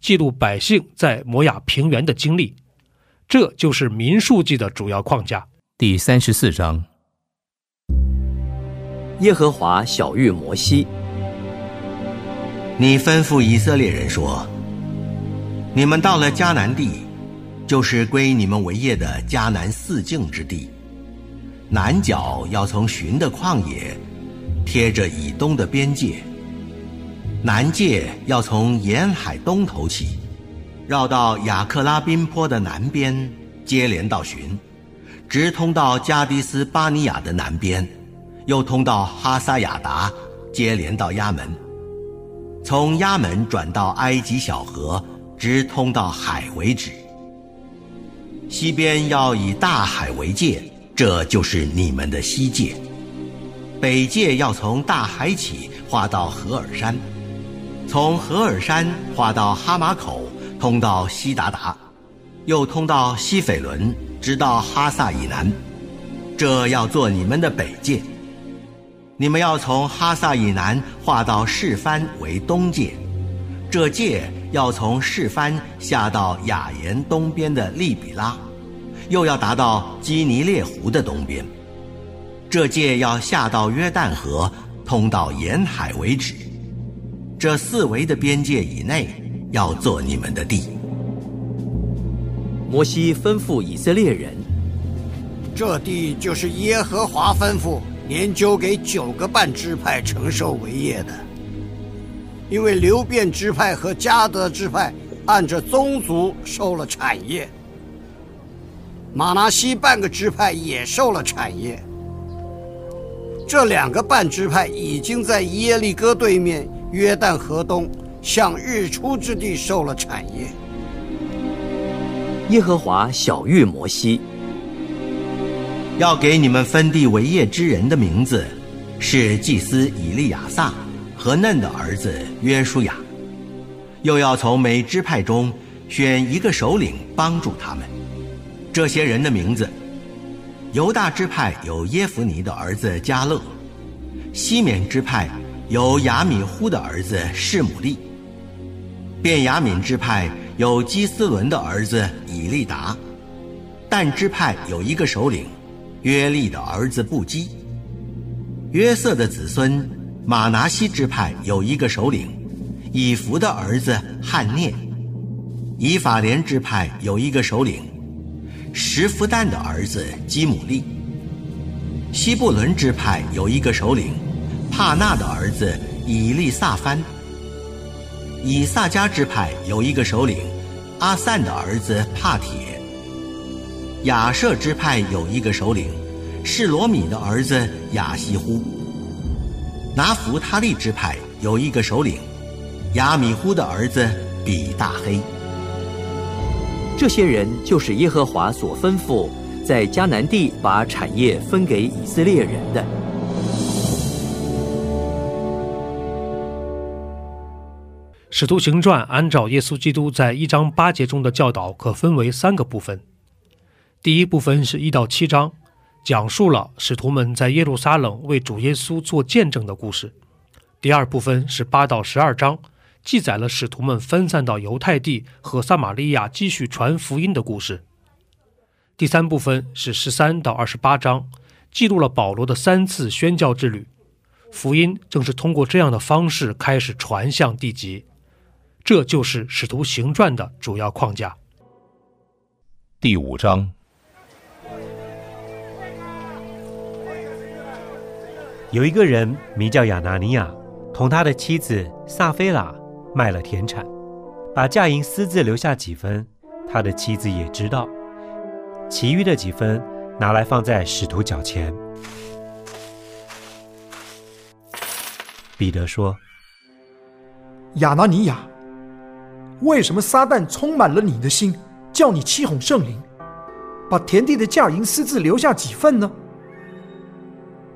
记录百姓在摩亚平原的经历，这就是民数记的主要框架。第三十四章，耶和华小谕摩西：“你吩咐以色列人说，你们到了迦南地，就是归你们为业的迦南四境之地，南角要从寻的旷野，贴着以东的边界。”南界要从沿海东头起，绕到雅克拉宾坡的南边，接连到寻，直通到加迪斯巴尼亚的南边，又通到哈萨亚达，接连到亚门，从亚门转到埃及小河，直通到海为止。西边要以大海为界，这就是你们的西界。北界要从大海起，划到荷尔山。从荷尔山划到哈马口，通到西达达，又通到西斐伦，直到哈萨以南，这要做你们的北界。你们要从哈萨以南划到示番为东界，这界要从示番下到雅言东边的利比拉，又要达到基尼列湖的东边，这界要下到约旦河，通到沿海为止。这四围的边界以内，要做你们的地。摩西吩咐以色列人：这地就是耶和华吩咐研究给九个半支派承受为业的，因为流变支派和加德支派按着宗族受了产业，马拿西半个支派也受了产业。这两个半支派已经在耶利哥对面。约旦河东，向日出之地受了产业。耶和华小谕摩西，要给你们分地为业之人的名字，是祭司以利亚撒和嫩的儿子约书亚。又要从每支派中选一个首领帮助他们。这些人的名字：犹大支派有耶弗尼的儿子加勒，西缅支派。有亚米忽的儿子士姆利，便雅敏支派有基斯伦的儿子以利达，但支派有一个首领，约利的儿子布基。约瑟的子孙马拿西支派有一个首领，以弗的儿子汉涅。以法莲支派有一个首领，石弗旦的儿子基姆利。西布伦支派有一个首领。帕纳的儿子以利萨番，以萨迦支派有一个首领，阿散的儿子帕铁；亚舍支派有一个首领，是罗米的儿子亚西呼；拿弗他利支派有一个首领，亚米呼的儿子比大黑。这些人就是耶和华所吩咐在迦南地把产业分给以色列人的。使徒行传按照耶稣基督在一章八节中的教导，可分为三个部分。第一部分是一到七章，讲述了使徒们在耶路撒冷为主耶稣做见证的故事。第二部分是八到十二章，记载了使徒们分散到犹太地和撒玛利亚继续传福音的故事。第三部分是十三到二十八章，记录了保罗的三次宣教之旅。福音正是通过这样的方式开始传向地极。这就是《使徒行传》的主要框架。第五章。有一个人名叫亚拿尼亚，同他的妻子萨菲拉卖了田产，把价银私自留下几分，他的妻子也知道，其余的几分拿来放在使徒脚前。彼得说：“亚拿尼亚，为什么撒旦充满了你的心，叫你欺哄圣灵，把田地的价银私自留下几份呢？”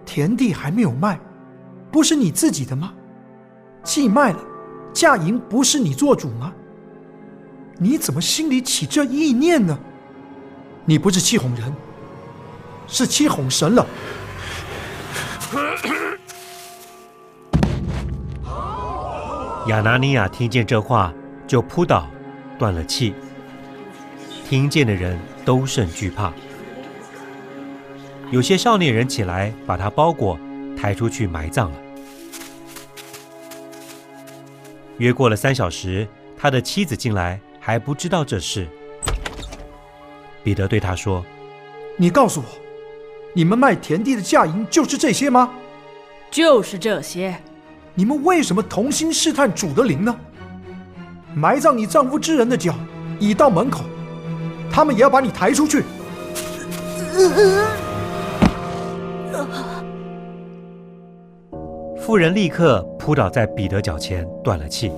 田地还没有卖，不是你自己的吗？既卖了，价银不是你做主吗？你怎么心里起这意念呢？你不是欺哄人，是欺哄神了。亚拿尼亚听见这话，就扑倒，断了气。听见的人都甚惧怕。有些少年人起来，把他包裹，抬出去埋葬了。约过了三小时，他的妻子进来，还不知道这事。彼得对他说：“你告诉我，你们卖田地的价银就是这些吗？”“就是这些。”“你们为什么同心试探主的灵呢？埋葬你丈夫之人的脚已到门口，他们也要把你抬出去。”妇人立刻扑倒在彼得脚前，断了气。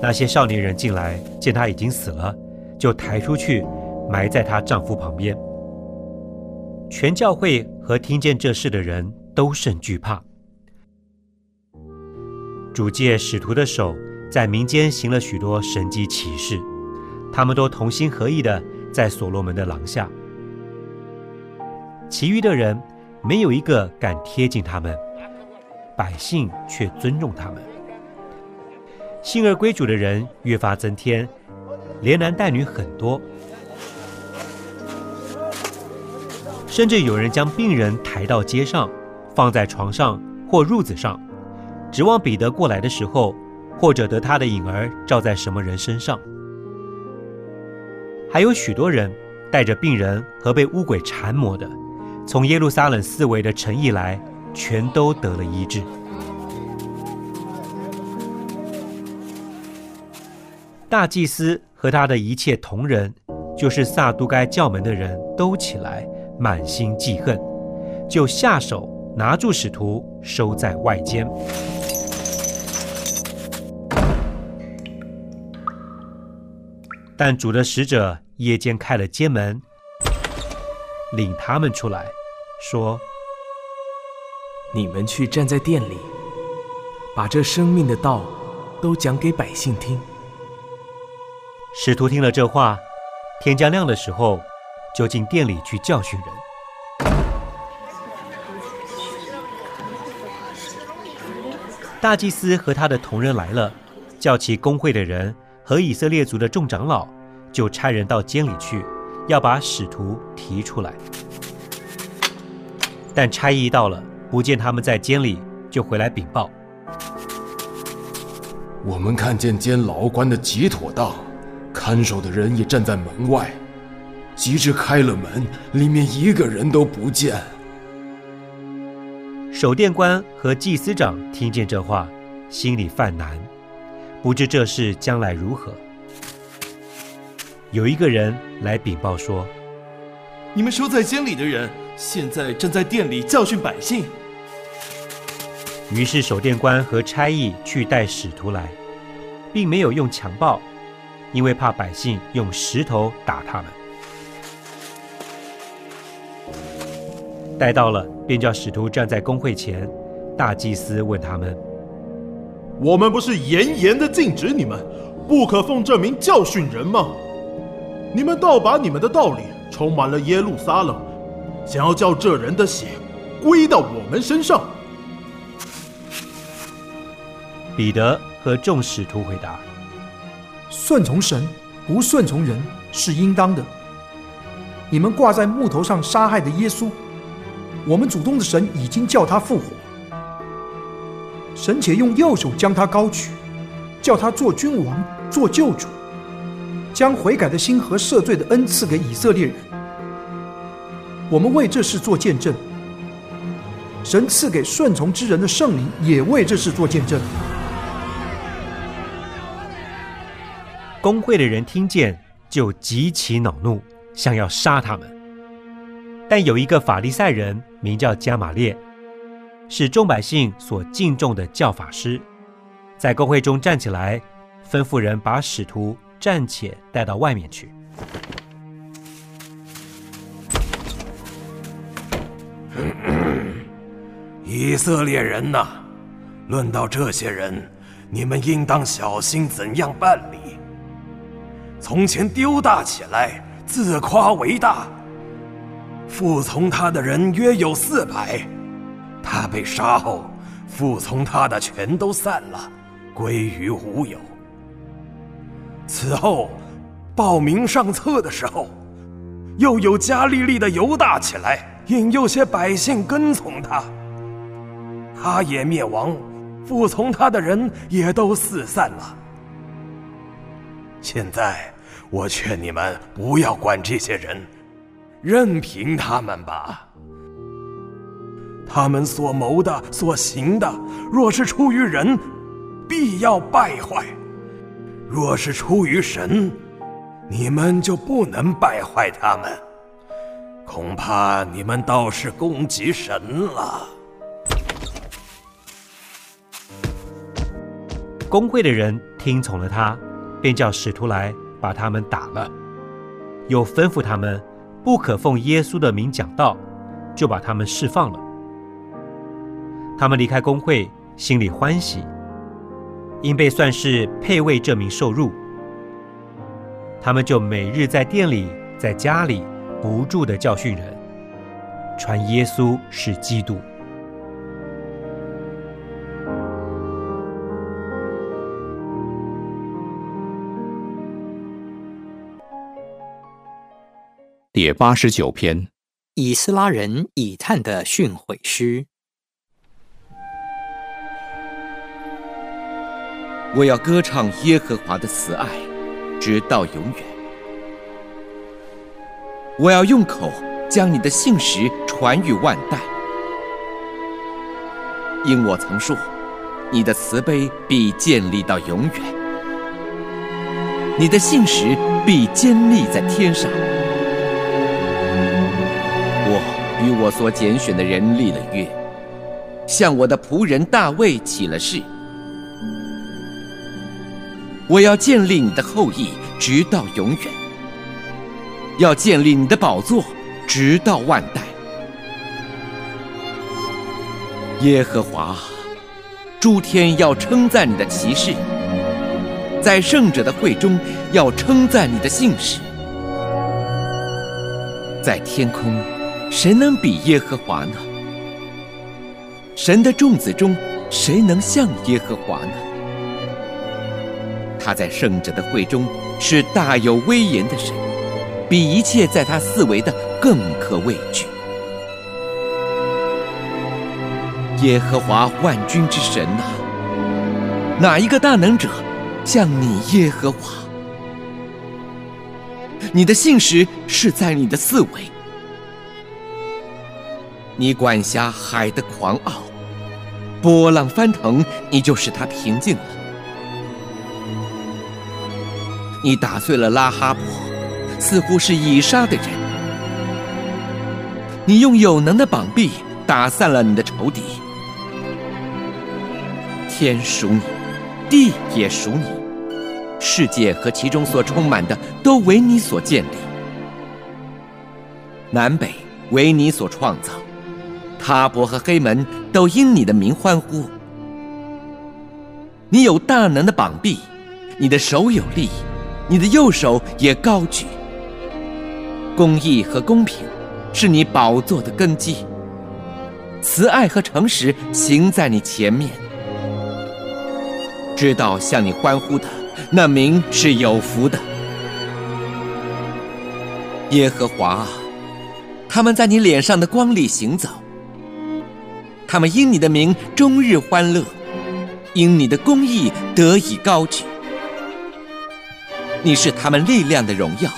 那些少年人进来，见他已经死了，就抬出去，埋在她丈夫旁边。全教会和听见这事的人都甚惧怕。主借使徒的手，在民间行了许多神迹奇事，他们都同心合意的在所罗门的廊下。其余的人没有一个敢贴近他们。百姓却尊重他们，信而归主的人越发增添，连男带女很多，甚至有人将病人抬到街上，放在床上或褥子上，指望彼得过来的时候，或者得他的影儿照在什么人身上。还有许多人带着病人和被污鬼缠磨的，从耶路撒冷四围的城邑来。全都得了医治。大祭司和他的一切同人，就是撒都该教门的人都起来，满心记恨，就下手拿住使徒，收在外间。但主的使者夜间开了街门，领他们出来，说。你们去站在店里，把这生命的道都讲给百姓听。使徒听了这话，天将亮的时候，就进店里去教训人。大祭司和他的同人来了，叫其工会的人和以色列族的众长老，就差人到监里去，要把使徒提出来。但差役到了。不见他们在监里，就回来禀报。我们看见监牢关的极妥当，看守的人也站在门外。及至开了门，里面一个人都不见。守殿官和祭司长听见这话，心里犯难，不知这事将来如何。有一个人来禀报说：“你们收在监里的人，现在正在店里教训百姓。”于是守店官和差役去带使徒来，并没有用强暴，因为怕百姓用石头打他们。带到了，便叫使徒站在公会前。大祭司问他们：“我们不是严严的禁止你们，不可奉这名教训人吗？你们倒把你们的道理充满了耶路撒冷，想要叫这人的血归到我们身上。”彼得和众使徒回答：“顺从神，不顺从人是应当的。你们挂在木头上杀害的耶稣，我们主动的神已经叫他复活。神且用右手将他高举，叫他做君王、做救主。将悔改的心和赦罪的恩赐给以色列人。我们为这事做见证。神赐给顺从之人的圣灵也为这事做见证。公会的人听见，就极其恼怒，想要杀他们。但有一个法利赛人，名叫加玛列，是众百姓所敬重的教法师，在公会中站起来，吩咐人把使徒暂且带到外面去。以色列人呐，论到这些人，你们应当小心怎样办理。从前丢大起来，自夸为大。服从他的人约有四百，他被杀后，服从他的全都散了，归于无有。此后，报名上册的时候，又有加利利的犹大起来，引诱些百姓跟从他。他也灭亡，服从他的人也都四散了。现在我劝你们不要管这些人，任凭他们吧。他们所谋的、所行的，若是出于人，必要败坏；若是出于神，你们就不能败坏他们。恐怕你们倒是攻击神了。公会的人听从了他，便叫使徒来把他们打了，又吩咐他们不可奉耶稣的名讲道，就把他们释放了。他们离开工会，心里欢喜，因被算是配位这名受入。他们就每日在店里、在家里不住的教训人，传耶稣是基督。第八十九篇，以斯拉人以探的训诲诗。我要歌唱耶和华的慈爱，直到永远。我要用口将你的信实传于万代，因我曾说，你的慈悲必建立到永远，你的信实必坚立在天上。我与我所拣选的人立了约，向我的仆人大卫起了誓。我要建立你的后裔，直到永远；要建立你的宝座，直到万代。耶和华，诸天要称赞你的骑士，在圣者的会中要称赞你的信使，在天空。谁能比耶和华呢？神的众子中，谁能像耶和华呢？他在圣者的会中是大有威严的神，比一切在他四围的更可畏惧。耶和华万军之神呐，哪一个大能者像你耶和华？你的信实是在你的四围。你管辖海的狂傲，波浪翻腾，你就使它平静了。你打碎了拉哈伯，似乎是已杀的人。你用有能的膀臂打散了你的仇敌。天属你，地也属你，世界和其中所充满的都为你所建立，南北为你所创造。哈伯和黑门都因你的名欢呼。你有大能的膀臂，你的手有力，你的右手也高举。公义和公平是你宝座的根基，慈爱和诚实行在你前面。知道向你欢呼的那名是有福的，耶和华啊，他们在你脸上的光里行走。他们因你的名终日欢乐，因你的公义得以高举。你是他们力量的荣耀，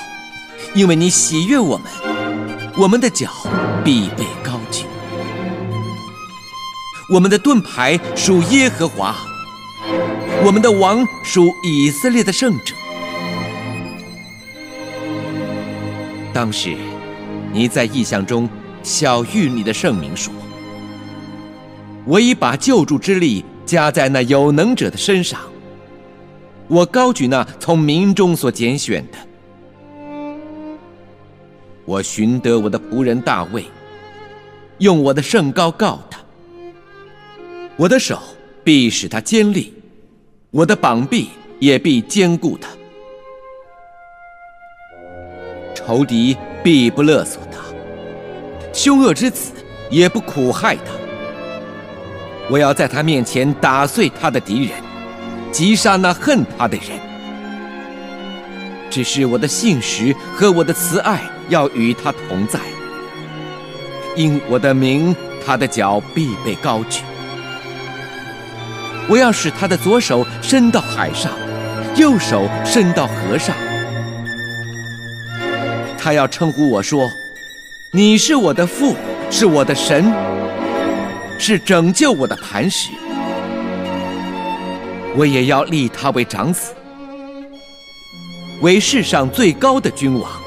因为你喜悦我们，我们的脚必被高举。我们的盾牌属耶和华，我们的王属以色列的圣者。当时，你在异象中小谕你的圣名说：“我已把救助之力加在那有能者的身上。我高举那从民中所拣选的。我寻得我的仆人大卫，用我的圣膏告他。我的手必使他坚立，我的膀臂也必坚固他。”仇敌必不勒索他，凶恶之子也不苦害他。我要在他面前打碎他的敌人，击杀那恨他的人。只是我的信实和我的慈爱要与他同在，因我的名，他的脚必被高举。我要使他的左手伸到海上，右手伸到河上。他要称呼我说：“你是我的父，是我的神，是拯救我的磐石。”我也要立他为长子，为世上最高的君王。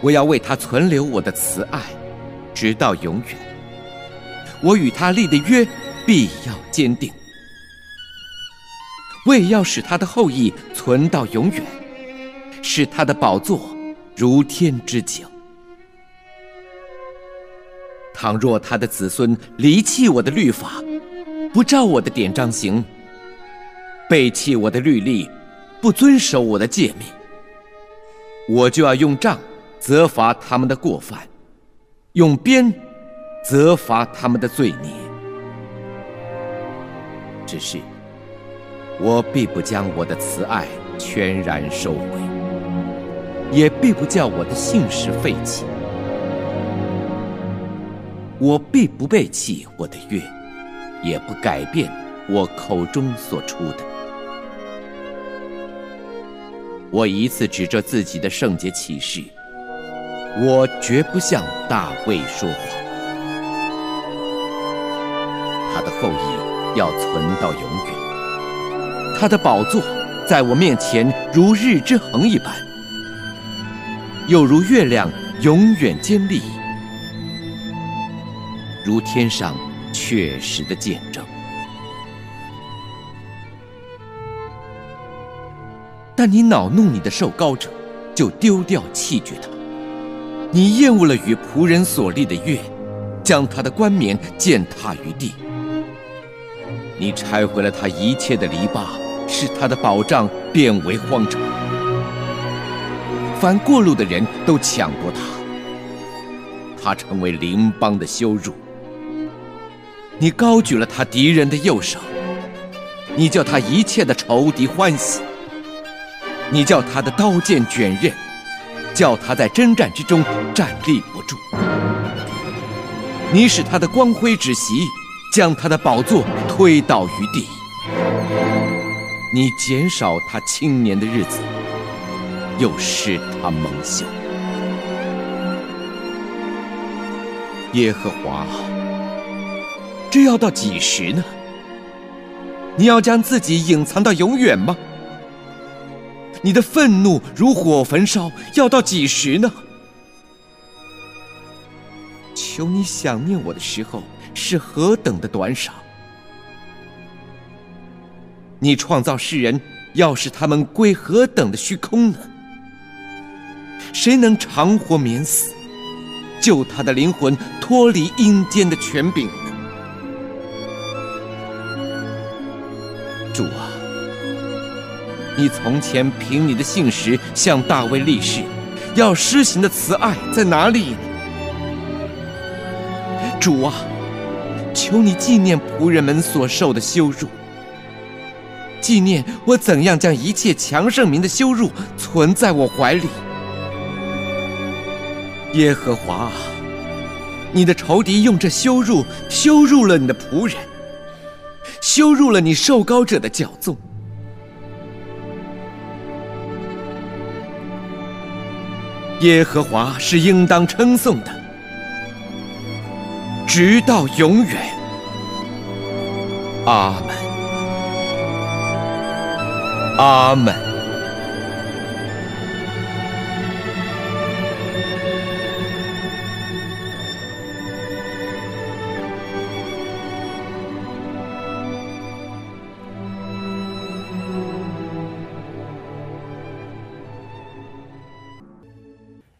我要为他存留我的慈爱，直到永远。我与他立的约必要坚定。我也要使他的后裔存到永远，使他的宝座。如天之井。倘若他的子孙离弃我的律法，不照我的典章行，背弃我的律例，不遵守我的诫命，我就要用杖责罚他们的过犯，用鞭责罚他们的罪孽。只是，我必不将我的慈爱全然收回。也必不叫我的姓氏废弃，我必不背弃我的约，也不改变我口中所出的。我一次指着自己的圣洁启示，我绝不向大卫说谎。他的后裔要存到永远，他的宝座在我面前如日之恒一般。又如月亮永远坚立，如天上确实的见证。但你恼怒你的受膏者，就丢掉弃绝他；你厌恶了与仆人所立的约，将他的冠冕践踏于地。你拆毁了他一切的篱笆，使他的保障变为荒场。凡过路的人都抢夺他，他成为邻邦的羞辱。你高举了他敌人的右手，你叫他一切的仇敌欢喜。你叫他的刀剑卷刃，叫他在征战之中站立不住。你使他的光辉止息，将他的宝座推倒于地。你减少他青年的日子。又使他蒙羞。耶和华，这要到几时呢？你要将自己隐藏到永远吗？你的愤怒如火焚烧，要到几时呢？求你想念我的时候是何等的短少！你创造世人，要使他们归何等的虚空呢？谁能长活免死，救他的灵魂脱离阴间的权柄呢你从前凭你的信实向大卫立誓，要施行的慈爱在哪里？主啊，求你纪念仆人们所受的羞辱，纪念我怎样将一切强盛民的羞辱存在我怀里。耶和华啊，你的仇敌用这羞辱羞辱了你的仆人，羞辱了你受膏者的骄纵。耶和华是应当称颂的，直到永远。阿门。阿门。